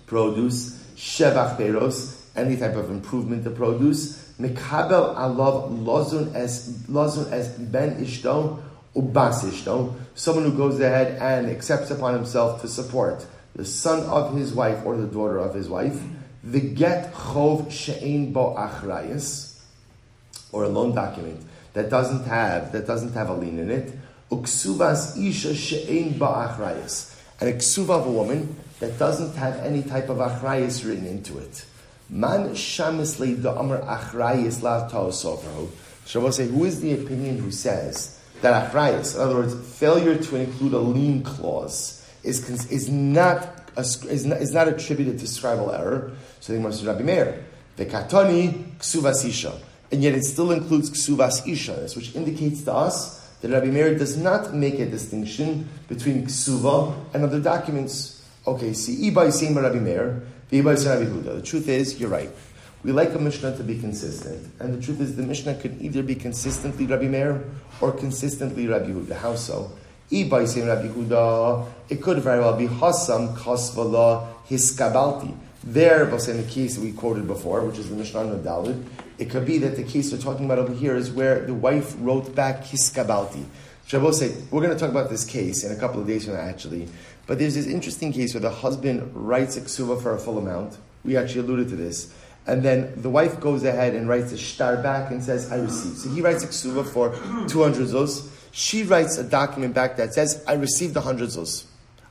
Speaker 1: produce, shevach peros, any type of improvement to produce. Mekabel alav lozun as lozun as ben ishto ubas ishto, someone who goes ahead and accepts upon himself to support the son of his wife or the daughter of his wife. The get chov she'ein bo achrayas, or a loan document that doesn't have that doesn't have a lien in it. Uksuvas isha she'ein ba'achrayas. And a ksuva of a woman that doesn't have any type of achrayas written into it. Man shamis da amar achrayas la. Shabbos say, who is the opinion who says that achrayas, in other words, failure to include a lien clause, is, is, not, is, not, is not attributed to scribal error? So they must Rabbi Meir. The katani ksuvas isha. And yet it still includes ksuvas isha, which indicates to us that Rabbi Meir does not make a distinction between ksuva and other documents. Okay, see, Ibai same Rabbi Meir, Ibai Rabbi Huda. The truth is, you're right. We like a Mishnah to be consistent, and the truth is, the Mishnah could either be consistently Rabbi Meir or consistently Rabbi Huda. How so? Ibai same Rabbi Huda. It could very well be Hasam Kasvala Hiskabalti. There, in the case we quoted before, which is the Mishnah on Dalid, it could be that the case we're talking about over here is where the wife wrote back hiskabalti. Shabbos said, we're going to talk about this case in a couple of days from now, actually. But there's this interesting case where the husband writes a ksuva for a full amount. We actually alluded to this. And then the wife goes ahead and writes a shtar back and says, I received. So he writes a ksuva for 200 zuz. She writes a document back that says, I received 100 zuz.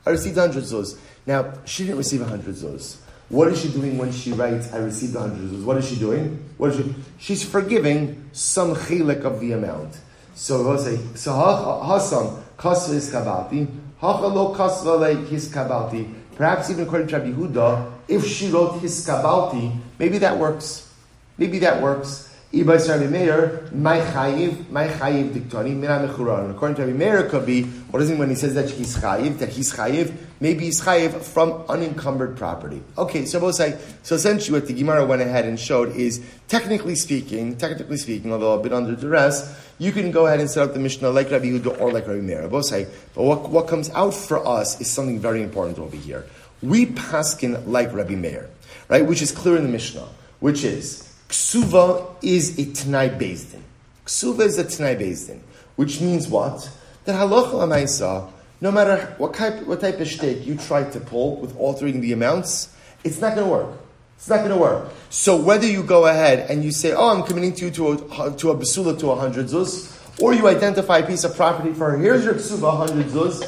Speaker 1: I received 100 zuz. Now, she didn't receive 100 zuz. What is she doing when she writes, I received 100 zuz? What is she doing? What is she? She's forgiving some chilik of the amount. So we'll say, so hasam kasva is kabati, hachalo kasva his kabati. Perhaps even according to Rabbi Huda, if she wrote his kabati, maybe that works. Maybe that works. Ibay Rabbi Meir, my chayiv, my chayiv diktoni, mina mechuran. According to Rabbi Meir, it could be, what does it mean when he says that he's chayiv, that he's chayiv? Maybe he's chayiv from unencumbered property. Okay, so we'll say, so essentially what the Gemara went ahead and showed is, technically speaking, technically speaking, although a bit under duress, you can go ahead and set up the Mishnah like Rabbi Huda or like Rabbi Meir. Both but what, what comes out for us is something very important over here. We paskin like Rabbi Meir, right? Which is clear in the Mishnah, which is, Ksuva is a Tanai Bezdin. Ksuva is a Tanai Bezdin, which means what? That halacha amaisa, no matter what type, what type of stake you try to pull with altering the amounts, it's not going to work. It's not going to work. So whether you go ahead and you say, oh, I'm committing to you to a, to a basula to a hundred zuz, or you identify a piece of property for her, here's your ksuba, 100 zuz,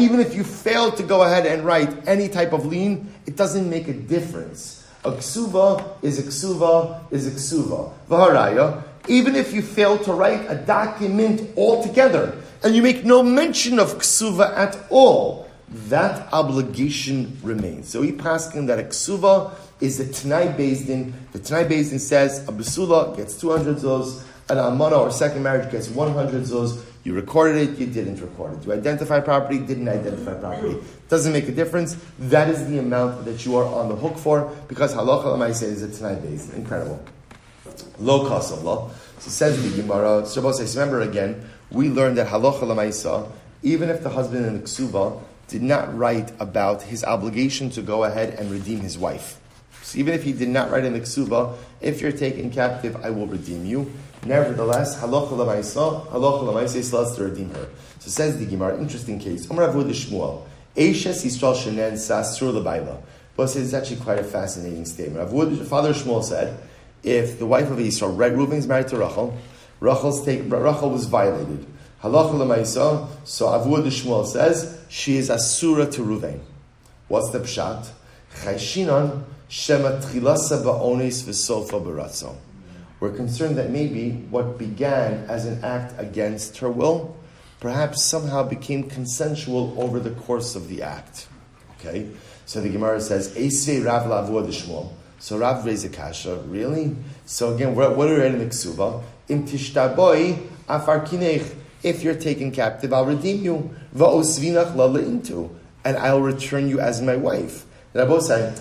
Speaker 1: even if you fail to go ahead and write any type of lien, it doesn't make a difference. A ksuba is a ksuba is a ksuba. Vaharaya, even if you fail to write a document altogether, and you make no mention of ksuva at all, that obligation remains. So he passing that a ksuva is the Tanai Bezdin. The Tanai Bezdin says a basula gets 200 zuz, an almana or second marriage gets 100 zuz. You recorded it, you didn't record it. You identify property, didn't identify property. Doesn't make a difference. That is the amount that you are on the hook for because halacha l'maisa is a Tanai Bezdin. Incredible. Low cost of law. So says the Gemara, Shabbos remember again, we learned that halacha l'maisa, even if the husband in the ksuba did not write about his obligation to go ahead and redeem his wife. So even if he did not write in the ksuba, if you're taken captive, I will redeem you. Nevertheless, halacha l'maisa, halacha l'maisa is allowed to redeem her. So says the Gemara, interesting case. Amar Avud Shmuel, Eishes Yisrael Shenen Sasur L'Baila. But it's actually quite a fascinating statement. Avud, Father Shmuel said, if the wife of Yisrael, Reuben is married to Rachel, Rachel's take, Rachel was violated. Halacha l'maisa, so Avud Shmuel says, she is asura to Ruvain. What's the pshat? Chayshinan shema tchilasa ba'onis v'sofa baratzon. We're concerned that maybe what began as an act against her will, perhaps somehow became consensual over the course of the act. Okay? So the Gemara says, Esvei Rav Shmuel. So Rav raised. Really? So again, what are we in the ksuba? Im tishtaboi afar kinech. If you're taken captive, I'll redeem you. Va'osvinach lala into. And I'll return you as my wife. Say,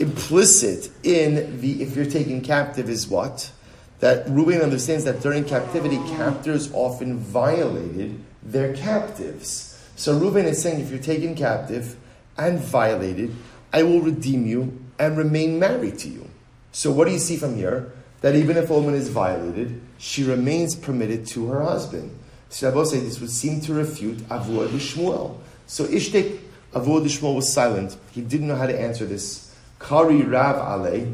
Speaker 1: implicit in the if you're taken captive is what? That Reuben understands that during captivity, captors often violated their captives. So Reuben is saying, if you're taken captive and violated, I will redeem you and remain married to you. So what do you see from here? That even if a woman is violated, she remains permitted to her husband. Rabbi say this would seem to refute Avuah Shmuel. So Ishtek, Avuah Shmuel was silent. He didn't know how to answer this. Kari Rav Ale.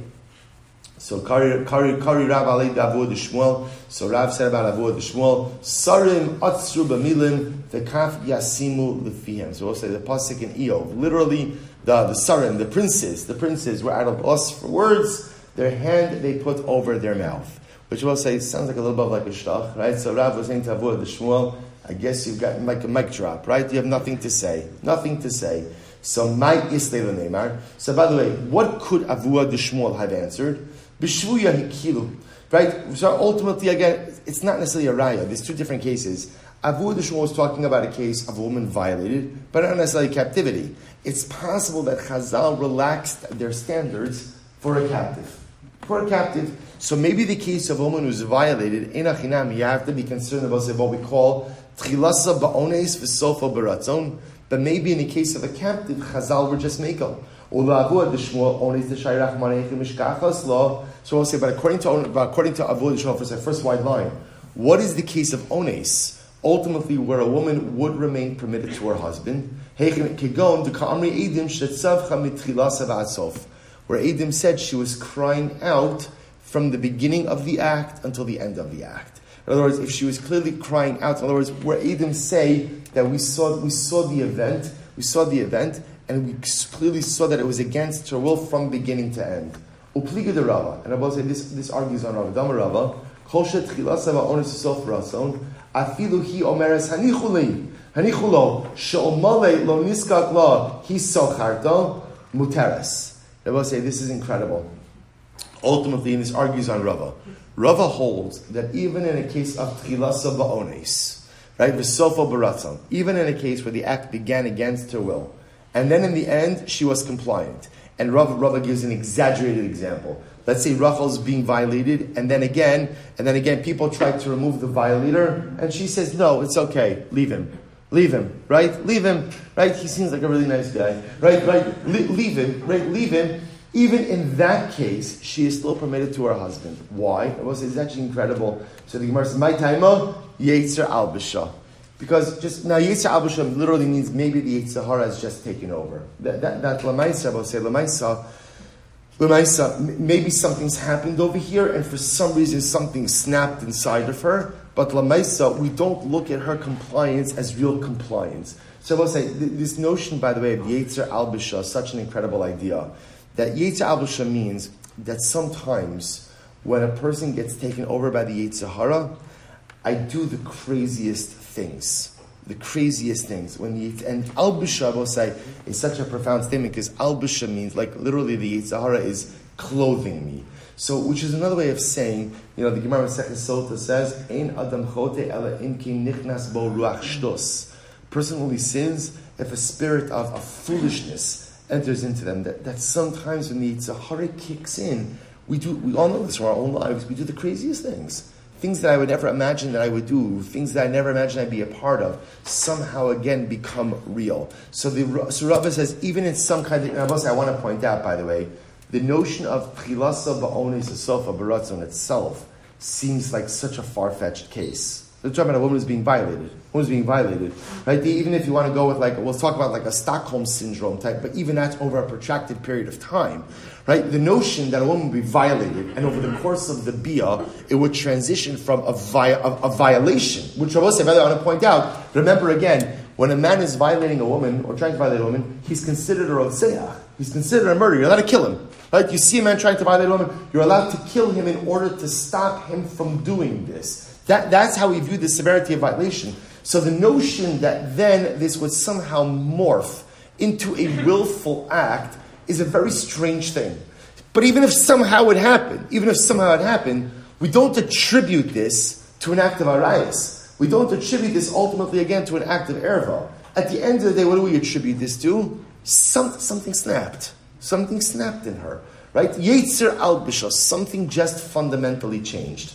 Speaker 1: So Kari, Kari, Kari Rav Ale Avuah Shmuel. So Rav said about Avuah Shmuel, Sarim Atzru Bamilim, Vekaf Yasimu Lefihem. So we'll say the Pasik in Iyov. Literally, the, the Sarim, the princes, the princes were out of us for words, their hand they put over their mouth. Which we'll say sounds like a little bit like a shtach, right? So Rav was saying to the Shmuel, I guess you've got like a mic drop, right? You have nothing to say. Nothing to say. So my Islay Neymar. So by the way, what could the Shmuel have answered? B'shvuya hikilu. Right? So ultimately, again, it's not necessarily a raya. There's two different cases. Avuah the was talking about a case of a woman violated, but not necessarily captivity. It's possible that Chazal relaxed their standards for a captive. For a captive. So maybe the case of a woman who's violated, in Achinam, you have to be concerned about what we call Tchilasa Ba'ones V'sofa Baratzon, but maybe in the case of a captive, Chazal were just Mekel. So we'll say, but according to but according to Abu Shmuel, for first wide line, what is the case of ones? Ultimately, where a woman would remain permitted to her husband, where Edim said she was crying out from the beginning of the act until the end of the act. In other words, if she was clearly crying out, in other words, where Edim say that we saw we saw the event, we saw the event, and we clearly saw that it was against her will from beginning to end. Upliga de Rava, and this, this argues on Rava. Dama Rava, Kol shet chilasa va'onis sof rason, afilu hi omeres hanichuli, hanichulo, she'omale lo niskak la, hi socharto, muteres. Rabbi say this is incredible. Ultimately, and this argues on Rava. Rava holds that even in a case of tchilasa ba'ones, right, v'sofa baratzon, even in a case where the act began against her will, and then in the end she was compliant, and Rava, Rava gives an exaggerated example. Let's say Rachel's being violated, and then again, and then again, people try to remove the violator, and she says, "No, it's okay. Leave him. Leave him. Right? Leave him. Right? He seems like a really nice guy. Right? Right? Le- leave him. Right? Leave him." Even in that case, she is still permitted to her husband. Why? It was it's actually incredible. So the Gemara says, "My taima yetzer al because just now Yetzer Al literally means maybe the Yetzer Hara has just taken over. That that, that Lamaisa will say Lamaisa. Lamaisa, maybe something's happened over here, and for some reason something snapped inside of her. But Lamaisa, we don't look at her compliance as real compliance. So I will say, this notion, by the way, of Yetzer is such an incredible idea. That Yetzer Albisha means that sometimes when a person gets taken over by the Yetzer Hara, I do the craziest things. The craziest things. When the, and Albisha, I will say, is such a profound statement because Albisha means, like, literally the Yetzer Hara is clothing me. So, which is another way of saying, you know, the Gemara Second Sota says, "Ein adam chote ela imki nichnas bo ruach shtos." Person only sins if a spirit of, of foolishness enters into them. That, that sometimes when the Yetzer Hara kicks in, we do. We all know this from our own lives. We do the craziest things things that I would never imagine that I would do, things that I never imagined I'd be a part of, somehow again become real. So the so Rava says, even in some kind of, and I want to point out, by the way, the notion of Chilasa Ba'onis Sofa Baratzon itself seems like such a far fetched case. They're talking about a woman who's being violated. Woman's being violated. Right? even if you want to go with like, we'll talk about like a Stockholm syndrome type, but even that's over a protracted period of time. Right? The notion that a woman would be violated and over the course of the Bia, it would transition from a, vi- a, a violation, which I will say, by the way, I want to point out, remember again, when a man is violating a woman or trying to violate a woman, he's considered a rotzeach. He's considered a murderer. You're allowed to kill him. Right? You see a man trying to violate a woman, you're allowed to kill him in order to stop him from doing this. That, that's how we view the severity of violation. So the notion that then this would somehow morph into a willful act is a very strange thing. But even if somehow it happened, even if somehow it happened, we don't attribute this to an act of arayas. We don't attribute this ultimately again to an act of erva. At the end of the day, what do we attribute this to? Some, something snapped. Something snapped in her. Right? Yetzer al something just fundamentally changed.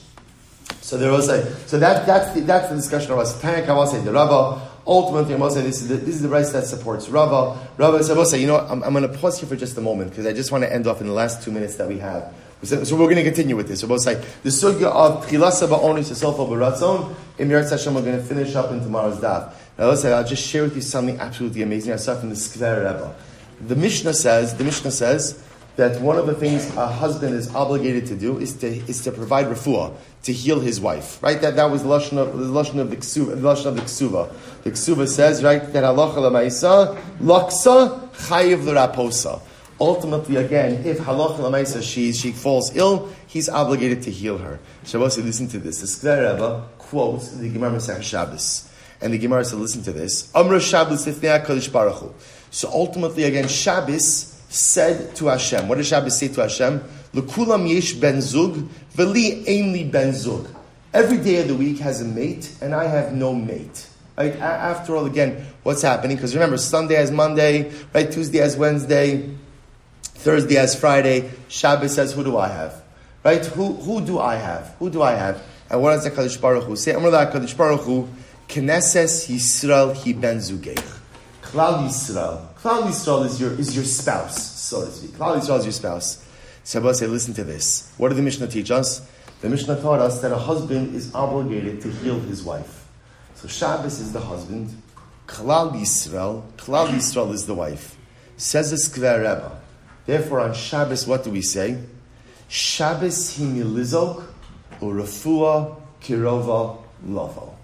Speaker 1: So there was a so that that's the, that's the discussion of us. Tank I will say the Rava. Ultimately, I will say this is the, this is the rice that supports Rava. Rava I will say you know I'm, I'm going to pause here for just a moment because I just want to end off in the last two minutes that we have. So, so we're going to continue with this. So we'll say the sugya of chilasa ba'onis yourself over ratzon. Im Yirtzeh Hashem, we're going to finish up in tomorrow's daf. Now, say I'll just share with you something absolutely amazing. I saw from the Skver Rebbe. The Mishnah says the Mishnah says that one of the things a husband is obligated to do is to, is to provide refuah, to heal his wife. Right? That, that was the lashon of the of the ksuva. The the ksuva. Says, right, that halacha lemaisa laksa chayiv l'raposa. Ultimately, again, if halacha lemaisa she she falls ill, he's obligated to heal her. Shabbos, listen to this. The Skver Rebbe quotes the Gemara Masech Shabbos, and the Gemara said, listen to this. Amr Shabbos Baruch So ultimately, again, Shabbos said to Hashem, what does Shabbos say to Hashem? L'kulam yesh ben zug, v'li ainli ben zug. Every day of the week has a mate, and I have no mate. Right? After all, again, what's happening? Because remember, Sunday has Monday, right? Tuesday has Wednesday, Thursday has Friday, Shabbos says, who do I have? Right? Who, who do I have? Who do I have? And what does the Kadosh Baruch Hu say? Amr Kadosh Baruch Hu, Knesses Yisrael hi ben zugeich. Klal Yisrael. Klal Yisrael is your, is your spouse, so to speak. Klal Yisrael is your spouse. So say, listen to this. What did the Mishnah teach us? The Mishnah taught us that a husband is obligated to heal his wife. So Shabbos is the husband. Klal Yisrael. Klal Yisrael is the wife. Says the Skver Rebbe. Therefore, on Shabbos, what do we say? Shabbos himilizok urafua kirova lovo.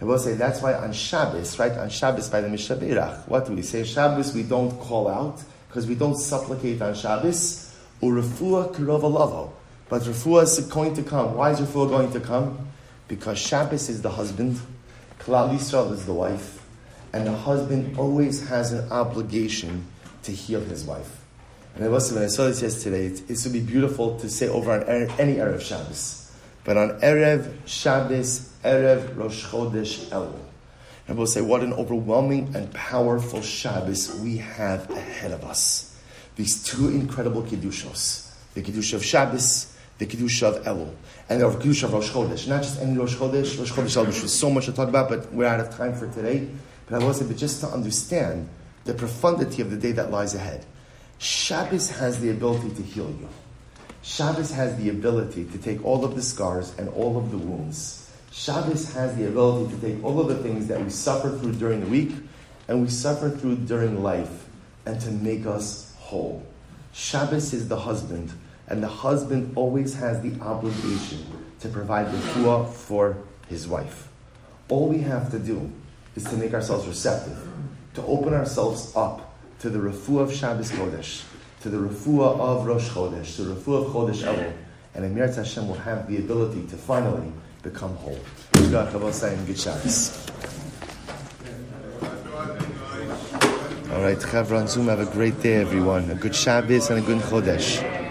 Speaker 1: I will say that's why on Shabbos, right? On Shabbos by the Mi Shebeirach, what do we say? Shabbos we don't call out because we don't supplicate on Shabbos. Urafua kirova But refuah is going to come. Why is refuah going to come? Because Shabbos is the husband, Klal Yisrael is the wife, and the husband always has an obligation to heal his wife. And I was when I saw this yesterday, it, it would be beautiful to say over on any Erev Shabbos. But on Erev Shabbos, Erev Rosh Chodesh Elul. And we'll say, what an overwhelming and powerful Shabbos we have ahead of us. These two incredible Kiddushos. The Kiddush of Shabbos, the Kiddush of Elul. And the Kiddush of Rosh Chodesh. Not just any Rosh Chodesh, Rosh Chodesh Elul, which so much to talk about, but we're out of time for today. But I will say, but just to understand the profundity of the day that lies ahead. Shabbos has the ability to heal you. Shabbos has the ability to take all of the scars and all of the wounds Shabbos has the ability to take all of the things that we suffer through during the week and we suffer through during life and to make us whole. Shabbos is the husband, and the husband always has the obligation to provide the refuah for his wife. All we have to do is to make ourselves receptive, to open ourselves up to the refuah of Shabbos Kodesh, to the refuah of Rosh Chodesh, to the refuah of Chodesh Elul, and Emir Hashem will have the ability to finally become whole. All right, Chavran Zoom, have a great day, everyone. A good Shabbos and a good Chodesh.